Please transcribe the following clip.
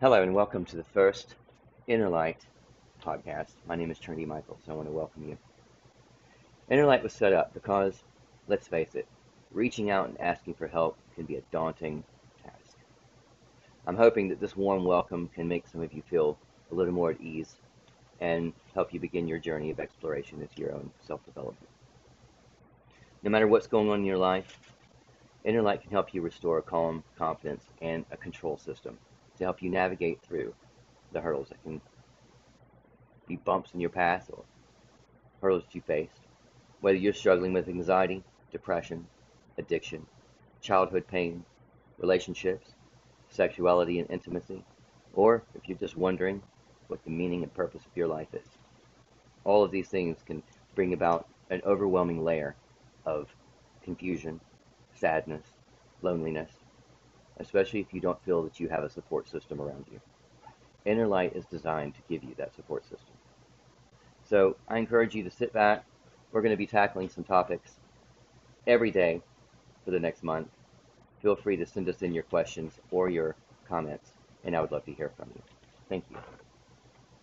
Hello and welcome to the first Innerlight podcast. My name is Trinity Michaels. So I want to welcome you. Innerlight was set up because, let's face it, reaching out and asking for help can be a daunting task. I'm hoping that this warm welcome can make some of you feel a little more at ease and help you begin your journey of exploration into your own self development. No matter what's going on in your life, Innerlight can help you restore calm, confidence, and a control system to help you navigate through the hurdles that can be bumps in your path or hurdles that you face. Whether you're struggling with anxiety, depression, addiction, childhood pain, relationships, sexuality and intimacy, or if you're just wondering what the meaning and purpose of your life is. All of these things can bring about an overwhelming layer of confusion, sadness, loneliness, especially if you don't feel that you have a support system around you. Innerlight is designed to give you that support system. So I encourage you to sit back. We're going to be tackling some topics every day for the next month. Feel free to send us in your questions or your comments, and I would love to hear from you. Thank you.